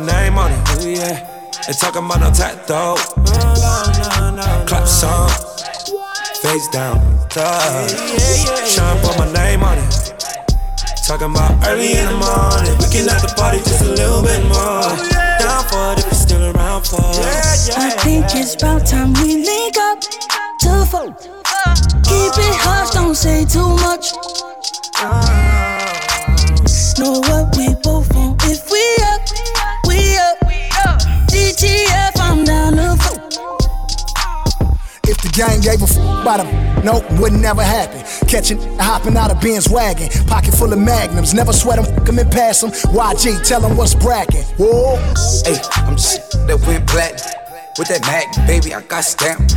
my name on it. Ooh, yeah. They talking about no tattoo. though. Clap song. Face down. Duh. Trying put my name on it. Talking about early in the morning. We can at the party just a little bit more. Down for it if you're still around for it. I think it's about time we link up to four. Uh, Keep it hush, don't say too much. Know gang gave a f about him, nope, would never happen. Catching, hopping out of Ben's wagon, pocket full of magnums, never sweat him, come and pass. YG, tell him what's bracking. Whoa. Hey, I'm just that went black with that Mac, baby, I got stamped.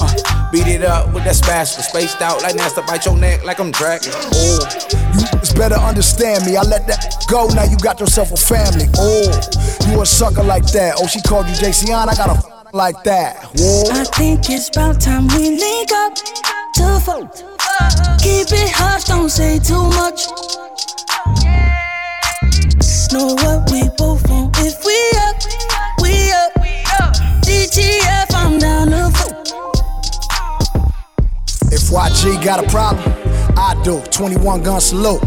Uh, beat it up with that spatula, spaced out like Nasty bite your neck like I'm dragging. Oh, you just better understand me. I let that go, now you got yourself a family. Oh, you a sucker like that. Oh, she called you JC I got a f- like that. Whoa. I think it's about time we link up to four. Keep it hush, don't say too much. Know what we both want if we up, we up. DTF, I'm down to four. If YG got a problem, I do. 21 gun salute.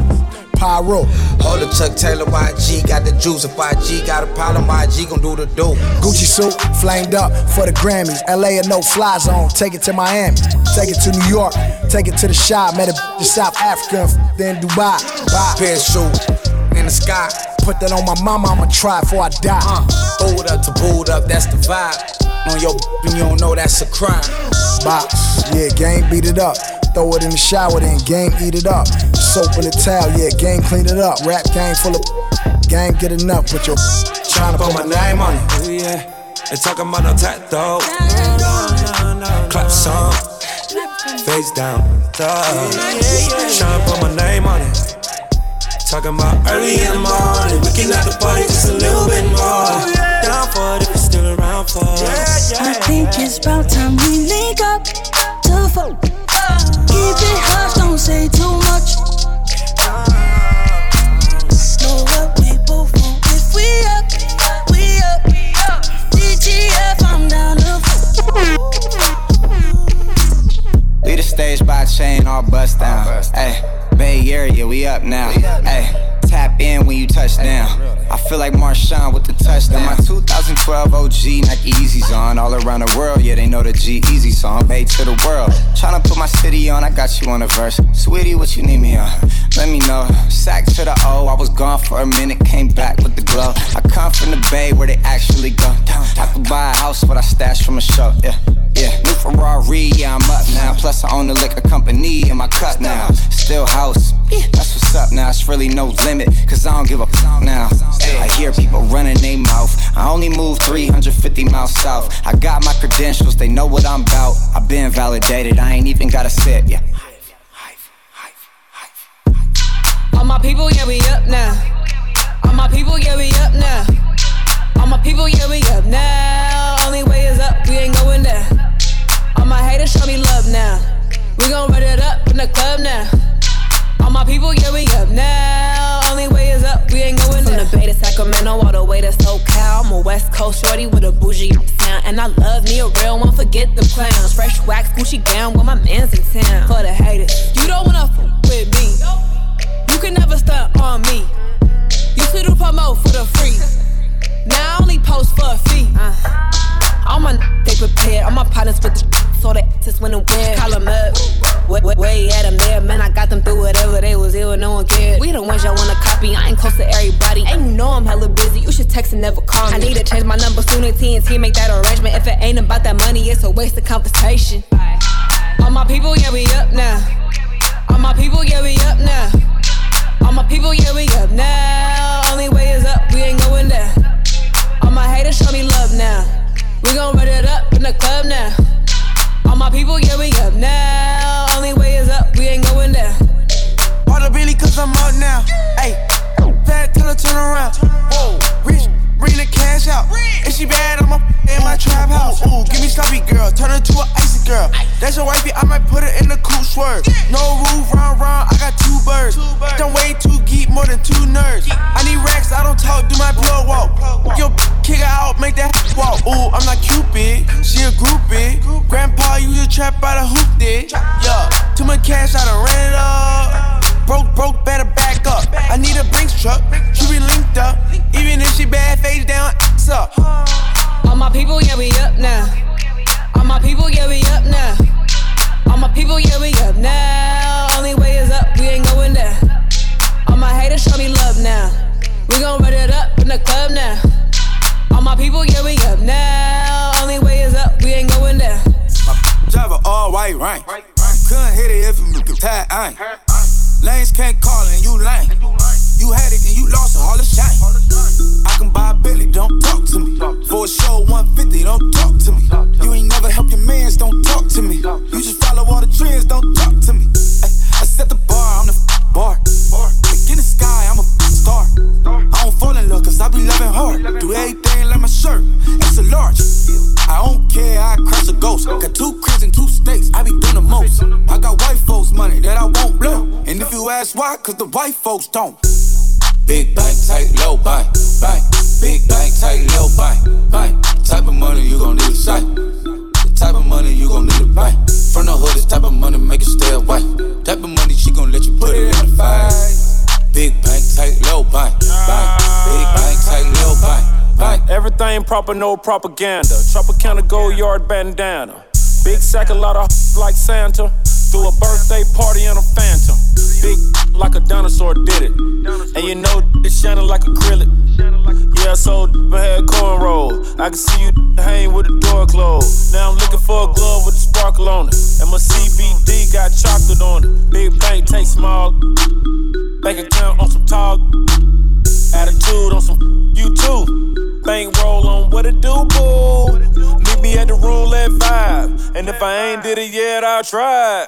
Pyro. Hold up, Chuck Taylor, YG got the juice. If YG got a problem, YG gon' do the do. Gucci suit, flamed up for the Grammys. LA a no fly zone. Take it to Miami. Take it to New York. Take it to the shop. Met a in South Africa, then Dubai. Bye. Pair shoe in the sky. Put that on my mama, I'ma try before I die. Uh, throw up to boot up, that's the vibe. On your and you don't know that's a crime. Box, yeah, game beat it up. Throw it in the shower, then game eat it up. Soap in the towel, yeah, game clean it up. Rap game full of game get enough, but you're Trying to put my name on it. Ooh, yeah. They talking about no tattoo. Clap song. Face down. Duh. Trying to put my name on it. Talking about early in the morning. We can at the party just a little bit more. Down for it if you're still around for it. I think it's about time we link up to four. Keep it hush, don't say too much. Know what we both want if we up, we up. DTF, I'm down to Lead the stage by chain, all bust down. Hey, Bay Area, we up now. Hey, tap in when you touch down. I feel like Marshawn with the touchdown. My 2012 OG Nike Yeezys on. All around the world, know the G Easy song. made to the world. Tryna put my city on, I got you on a verse. Saweetie, what you need me on? Let me know. Sack to the O, I was gone for a minute, came back with the glow. I come from the Bay where they actually go. I could buy a house, but I stashed from a show. Yeah, yeah. New Ferrari, yeah, I'm up now. Plus, I own a liquor company in my cut now. Still house, yeah, that's what's up now. It's really no limit, cause I don't give a fuck now. I hear people running their mouth. I only moved 350 miles south. I got my credentials, they know what I'm about. I've been validated, I ain't even gotta sit, yeah. All my people, yeah, we up now. All my people, yeah, we up now. All my people, yeah, we up now. Only way is up, we ain't going down. All my haters show me love now. We gon' run it up in the club now. All my people, yeah, we up now. Only way is up, we ain't going down. From the Bay to Sacramento, all the way to SoCal. I'm a West Coast shorty with a bougie sound. And I love me a real one, forget the clowns. Fresh wax, Gucci gown with my mans in town. For the haters, you don't wanna fuck with me. You can never stunt on me. Used to do promo for the free. Now I only post for a fee. Uh, all my n- they prepared. All my partners with the so they just went and win. Call them up. Way, way, way at them there. Man, I got them through whatever they was ill. No one cared. We the ones y'all wanna copy. I ain't close to everybody. You know I'm hella busy. You should text and never call me. I need to change my number soon as TNT make that arrangement. If it ain't about that money, it's a waste of conversation. All my people, yeah, we up now. All my people, yeah, we up now. All my people, yeah, we up now. Only way is up, we ain't going down. All my haters show me love now. We gon' run it up in the club now. All my people, yeah, we up now. Only way is up, we ain't going down. All the Billy, cause I'm up now. Ayy, fat, tell her turn around. Whoa, rich, bring the cash out. And she bad, I'ma in my trap house. Ooh, give me sloppy girl, turn her to an icy girl. That's your wifey, I might put her in the cool swerve. No roof, round, round, I got two birds. Don't way too geek, more than two nerds. I need racks, I don't talk, do my blood walk. Yo, kick her out, make that walk. Ooh, I'm not Cupid, she a groupie. Grandpa, you a trap by the hoop, did. Yeah, too much cash, I done ran it up. Broke, broke, better back up. I need a Brinks truck, She link if you ain't. Lanes can't call and you lame. You had it and you lost it, all the shine. Ask why, cause the white folks don't. Big bank, tight, low bank, bank. Big bank, tight, low bank, bank. Type of money you gon' need a sight. The type of money you gon' need to buy. From the hood, this type of money make you stay away. Type of money she gon' let you put it in the fight. Big bank, tight, low bank, bank. Big bank, tight, low bank, bank. Everything proper, no propaganda. Tropicana gold yard bandana. Big sack, a lot of like Santa. Threw a birthday party in a phantom. Big like a dinosaur did it. And you know it's shining like acrylic. Yeah, so I had cornrows. I can see you hang with the door closed. Now I'm looking for a glove with a sparkle on it. And my CBD got chocolate on it. Big bank, take small. Bank account on some tall. Attitude on some you too. Bank roll on what it do, boo. Meet me at the roulette vibe. And if I ain't did it yet, I'll try.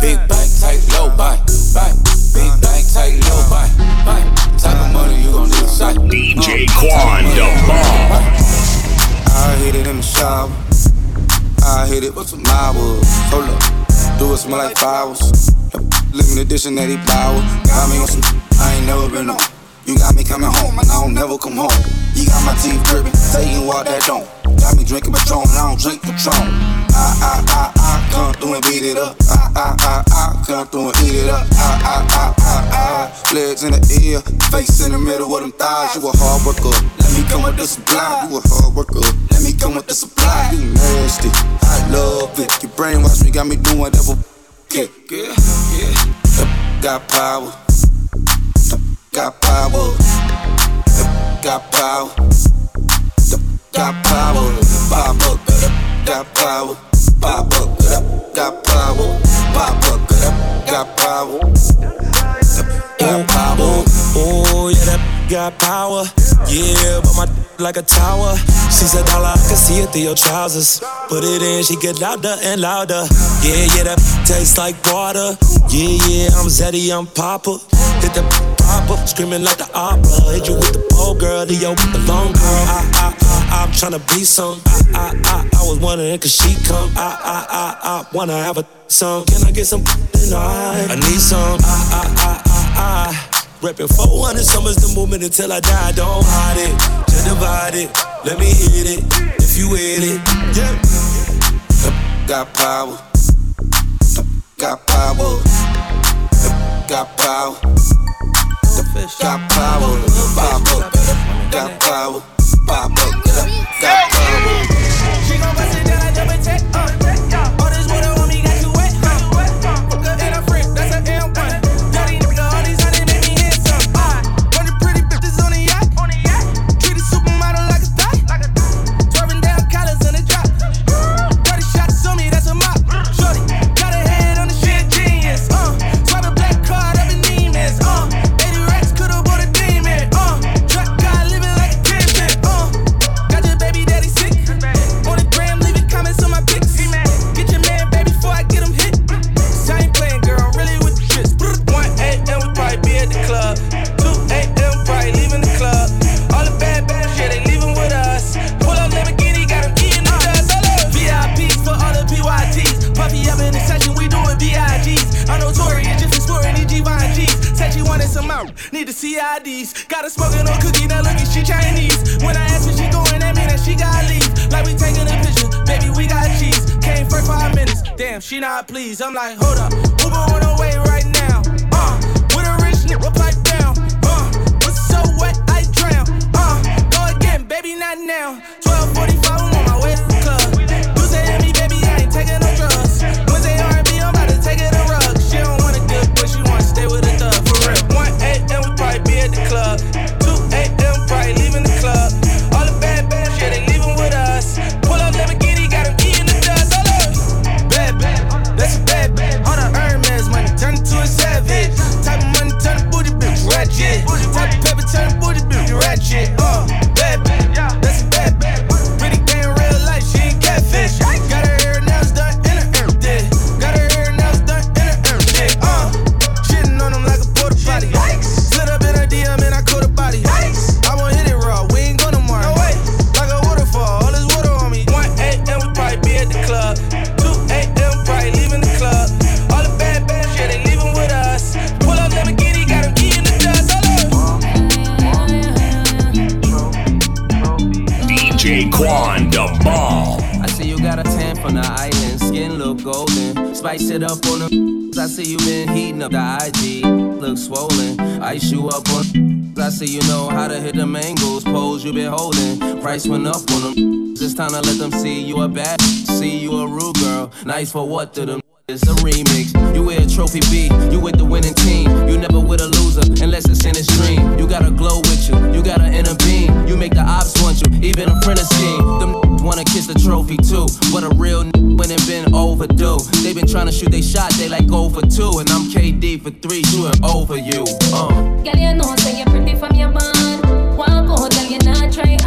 Big bank, tight, low bank, bank. Big bank, tight, low bank, bank. Type of money you gon' need a sight. DJ Quan Da Bomb. I hit it in the shower. I hit it with some hours. Hold up, do it smell like flowers. Living edition that he power. Got me on some I ain't never been on. You got me coming home and I don't never come home. You got my teeth dripping, taking what that don't. Got me drinking Patron and I don't drink Patron. I, I, I, I come through and beat it up. I, I, I, I come through and eat it up. I, I, I, I, I. Legs in the air, face in the middle of them thighs. You a hard worker. Let me come with the supply. You a hard worker. Let me come with the supply. You nasty. I love it. You brainwash me, got me doing whatever. Yeah, yeah, yeah. Got power. Got power. Got power. Got power. Pop up. Got power. Pop up. Got power. Pop up. Got power. Got power. Got power. Yeah, but my like a tower. She's a dollar, I can see it through your trousers. Put it in, she get louder and louder. Yeah, yeah, that tastes like water. Yeah, yeah, I'm Zeddy, I'm Papa. Hit the papa, screaming like the opera. Hit you with the pole girl, the the long girl. I, I, I, I'm tryna be some. I, I, I, I was wondering, could she come? I, I, I, I wanna have a song. Can I get some tonight? I need some. I, I, I, I, I. Reppin' 400 summers, the movement until I die. Don't hide it, just divide it. Let me hit it if you hit it. Yeah. Got power. Got power. Got power. Got power. Pop up. Got power. Pop up. Spice it up on the. I see you been heating up the IG, look swollen. Ice you up on. I see you know how to hit the mangoes. Pose you been holding. Price went up on them. It's time to let them see you a bad. See you a rude girl. Nice for what to them. It's a remix. You wear a trophy B, you with the winning team. You never with a loser unless it's in a stream. You got a glow with you, you got an inner beam. You make the ops want you, even a friend of scheme. Them wanna kiss the trophy too. But a real when it been overdue. They been trying to shoot they shot, they like go for two. And I'm KD for three, shooting over you. Uh. Girl, you know, say you're pretty from your band. Walk out, girl, you not try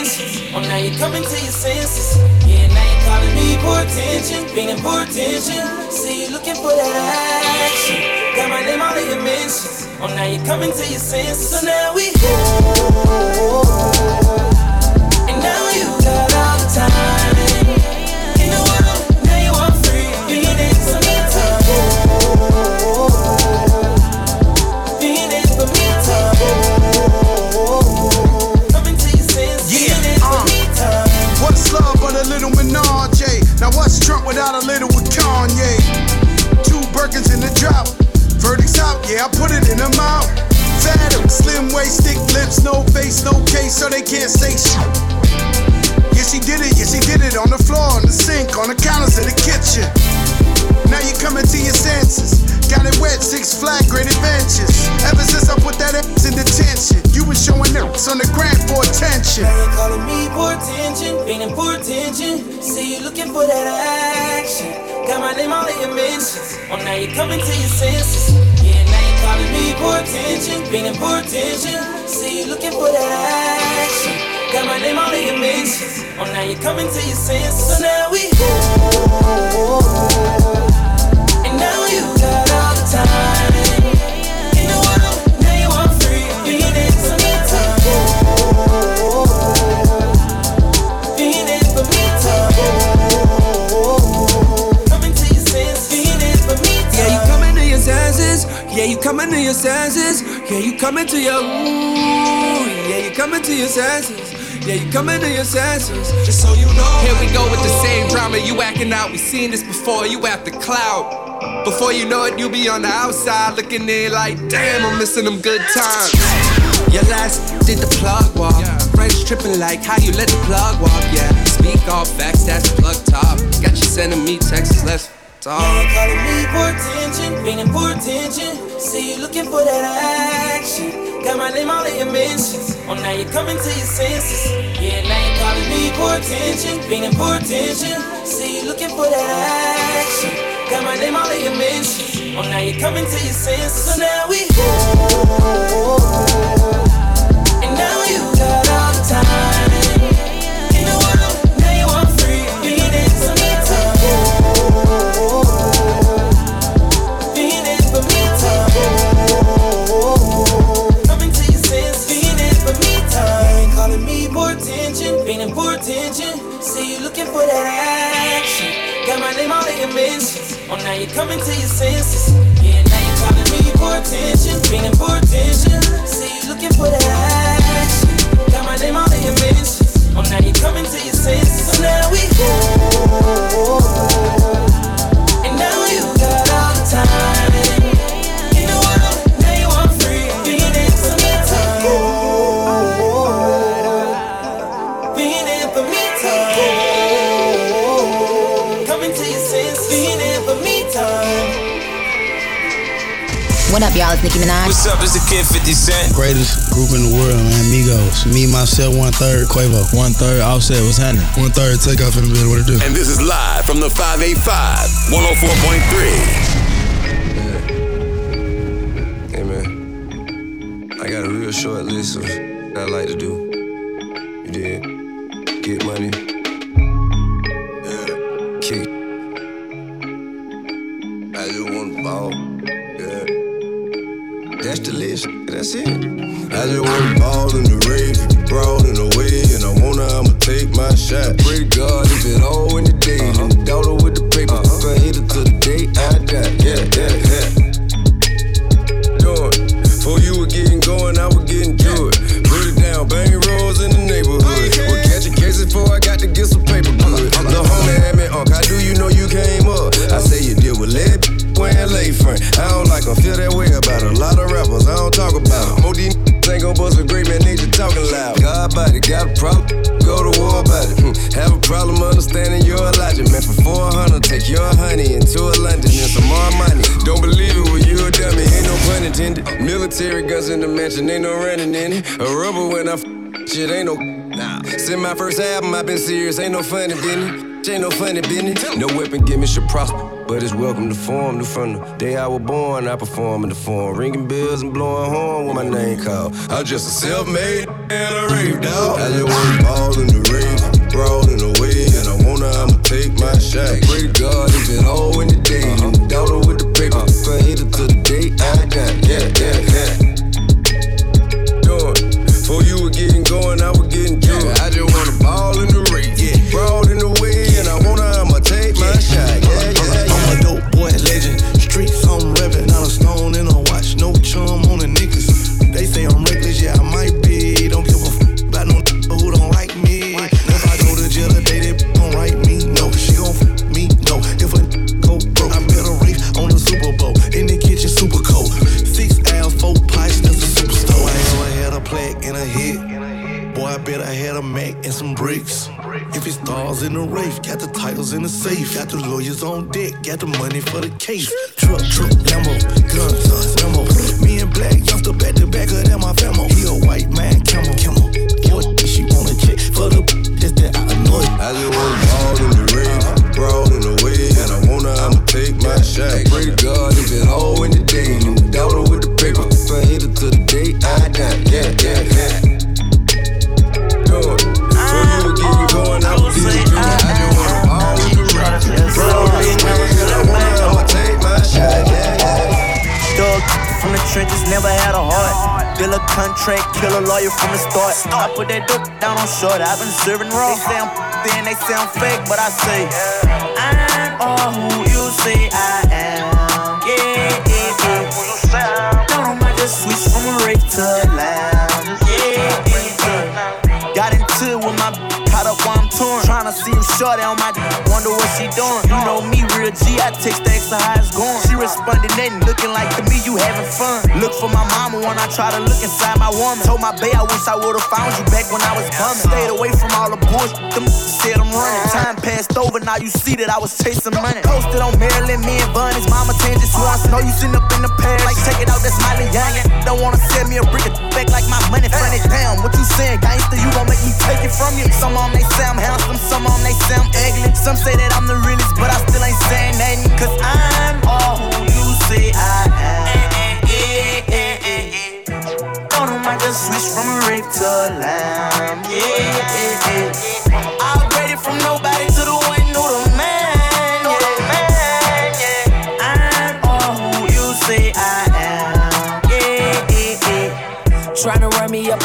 intentions. Oh, now you're coming to your senses. Yeah, now you're calling me for attention, bringing for attention. See, you looking for that action. Got my name all in your mentions. Oh, now you're coming to your senses. So now we. Oh, slim waist, thick lips, no face, no case, so they can't say shit. Yeah, she did it, yeah, she did it on the floor, on the sink, on the counters in the kitchen. Now you coming to your senses. Got it wet, six flat, great adventures. Ever since I put that ass in detention, you was showing nips on the gram for attention. Now you calling me for attention, feeling for attention. See you looking for that action. Got my name all in your mentions. Oh, now you coming to your senses. Calling me for attention, for attention. See you looking for that action. Got my name all in your mentions. Oh, now you're coming to your senses. So now we. And you coming to your senses. Yeah, you coming to your ooh. Yeah, you coming to your senses. Yeah, you coming to your senses. Just so you know. Here we go with the same drama. You acting out. We seen this before. You at the cloud. Before you know it, you'll be on the outside looking in like, damn, I'm missing them good times. Your last did the plug walk. Friends tripping like how you let the plug walk. Yeah, speak all facts, that's plug top. Got you sending me texts, let's talk. Now you calling me for attention, feeling for attention. See you looking for that action. Got my name all in your mentions. Oh, now you're coming to your senses. Yeah, now you're calling me for attention, feeling for attention. See you looking for that action. Got my name all in your mentions. Oh, now you're coming to your senses. So now we. And coming to your senses. Yeah, now you're calling me for attention. Feeling for attention. See you looking for that What up, y'all? It's Nicki Minaj. What's up? It's the kid 50 Cent. Greatest group in the world, man. Migos. Me, myself, one third. Quavo. One third. Offset. What's happening? One third. Takeoff in the middle. What it do? And this is live from the 585 104.3. Hey man, I got a real short list of what I like to do. You did get money, list. That's it. I just want to ball in the rave, brawl in the way, and I wanna I'ma take my shot. Pray to God if it all in the day, uh daughter with the paper, uh-huh. I hit it to the day I die. Yeah, yeah, yeah doing. Before you were getting going, I was getting to it. Put it down, bang rolls in the neighborhood. We're catching cases before I got to get some paper good. Lil' homie had me unk, how do you know you came up? I say you deal with lead wearing lay front. I don't like 'em, feel that way about a lot of rappers. Shit, ain't no. Nah. Since my first album, I've been serious, ain't no funny business. Ain't no funny business. No weapon give me should prosper, but it's welcome to form. New from the day I was born, I perform in the form. Ringing bells and blowing horn when my name called. I'm just a self-made and a rave dog. I just wanna ball in the rave, brawl in the way, and I wanna I'ma take my shot. Pray to God if it all in the day. Daughter with the paper, I hit it to the day I die. Yeah, yeah, yeah. Case. Truck, truck, Lambo, guns, Lambo. Me and Blac Youngsta back to back of them, my famo. He a white man, camel, camel. What she wanna check for the just that I annoy. I just wanna ball in the race, brawl in the way, and I wanna I'ma take my shot. I Pray to God if it all in the day, you daughter with the paper, if I hit it to the day I die. Yeah, yeah, yeah. Go. Never had a heart. Bill a contract, kill a lawyer from the start. I put that dope down on short. I've been serving raw. They I'm then they I'm fake, but I say I'm all who you say I am. Yeah, yeah, yeah. Don't I just switch from a rape to torn. Tryna see him shorty on my wonder what she doing. You know me, real G, I text the extra how it's going. She responded, nothing, looking like to me, you having fun. Look for my mama when I try to look inside my woman. Told my bae I wish I would've found you back when I was bumming. Stayed away from all the bullshit, them said I'm running. Time passed over, now you see that I was chasing money. Posted on Maryland, me and Bunny's mama changed it once. Know you sitting up in the past, like check it out, that's Miley Youngin. Don't wanna send me a brick of back like my money funny. Damn, what you saying, gangster? You gon' make me take it from you. Some them they say I'm handsome, some them they say I'm ugly. Some say that I'm the realest, but I still ain't saying nothing. Cause I'm all who you say I am. Might just switch from a rape to a lamb. Yeah, yeah, yeah.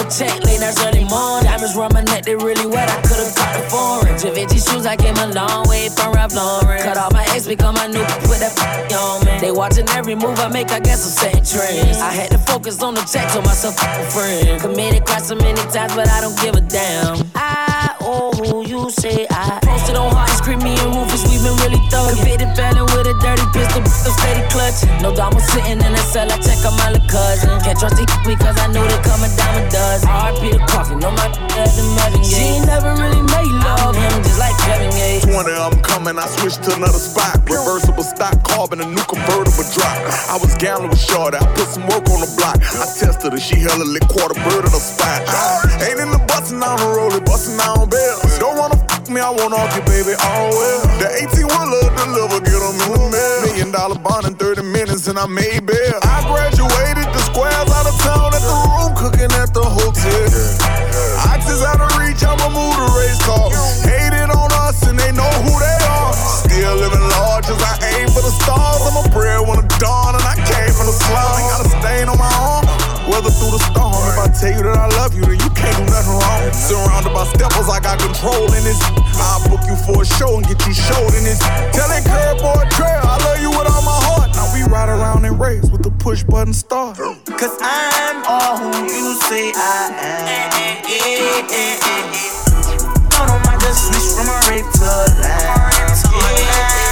Check late nights early morning. Diamonds run my neck, they really wet. I could've caught the foreign. Givenchy shoes, I came a long way from Ralph Lauren. Cut off my ex, become my new, put that f- on me. They watching every move I make, I guess I'm setting trends. I had to focus on the check, told myself a friend. Committed quite so many times, but I don't give a damn. I owe who you say I posted on hard scream me and Rufus, we been really thuggin'. Convicted felon dirty pistol, so steady clutching. No dama sitting in the cell, I check on my little cousin. Can't trust these because I know they come a dime a dozen. RP the coffee, no my at the Gates. She ain't never really made love him, just like Kevin Gates. 20 of them coming, I switched to another spot. Reversible stock, carbon, a new convertible drop. I was gambling with Shorty, I put some work on the block. I tested her, she hella lit quarter bird in the spot. Ain't in the bustin' on the roller, bustin' on bells. Don't wanna fuck me, I want off you, baby, well. The 18 wheeler deliver, get them in the mail. Million dollar bond in 30 minutes, and I made bail. I graduated the squares out of town at the room, cooking at the hotel. Oxys out of reach, I'ma move the race car. Hated on us, and they know who they are. Still living large as I aim for the stars. I'm a prayer when the dawn, and I came from the slum. Ain't got a stain on my arm. Weather through the storm. If I tell you that I love you, then you Surrounded by steppers, I got control in this. I'll book you for a show and get you showed in this. Telling curb boy trail, I love you with all my heart. Now we ride around in race with the push button start. Cause I'm all who you say I am. Don't know, might just from a rape to a.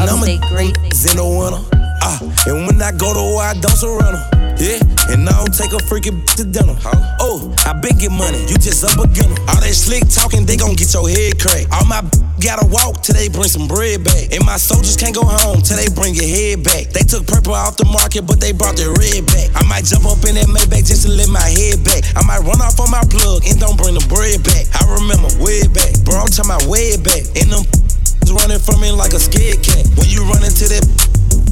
Yeah, and I'm a great. Zeno winner. Ah, and when I go to war, I don't surrender. Yeah, and I don't take a freaking bitch to dinner. Oh, I been get money, you just a beginner. All that slick talking, they gon' get your head cracked. All my gotta walk till they bring some bread back. And my soldiers can't go home till they bring your head back. They took purple off the market, but they brought their red back. I might jump up in that Maybach just to let my head back. I might run off on my plug and don't bring the bread back. I remember way back, bro, I'm talking about way back. And them running from me like a scared cat. When you run into that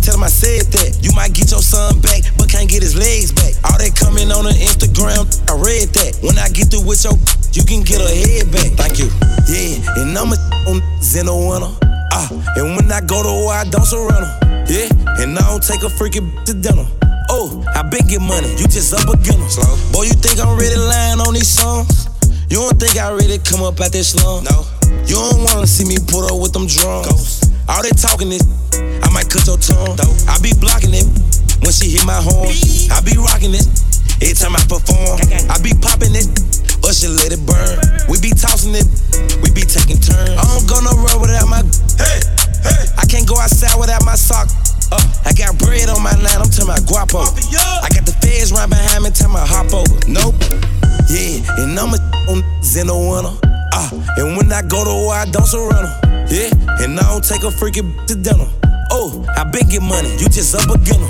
Tell him I said that. You might get your son back, but can't get his legs back. All that coming on the Instagram, I read that. When I get through with your, you can get a head back. Thank you. Yeah, and I'm a on Zeno winner. Ah, and when I go to war, I don't surrender. Yeah, and I don't take a freaking to dinner. Oh, I been get money, you just up a beginner. Slow. Boy, you think I'm really lying on these songs? You don't think I really come up at this slum? No. You don't wanna see me pull up with them drums. Ghost. All they talking is, I might cut your tongue. Dope. I be blocking it when she hit my horn. I be rocking it every time I perform. I be popping it, usher let it burn. We be tossing it, we be taking turns. I don't go no road without my. Hey, hey. I can't go outside without my sock. Uh, I got bread on my line, I'm telling my guapo. I got the feds right behind me, tell my hop over. Nope. Yeah, and I'm a on in the winter. Ah, and when I go to war, I don't surrender. Yeah, and I don't take a freaking to dinner. Oh, I been get money, you just up a beginner.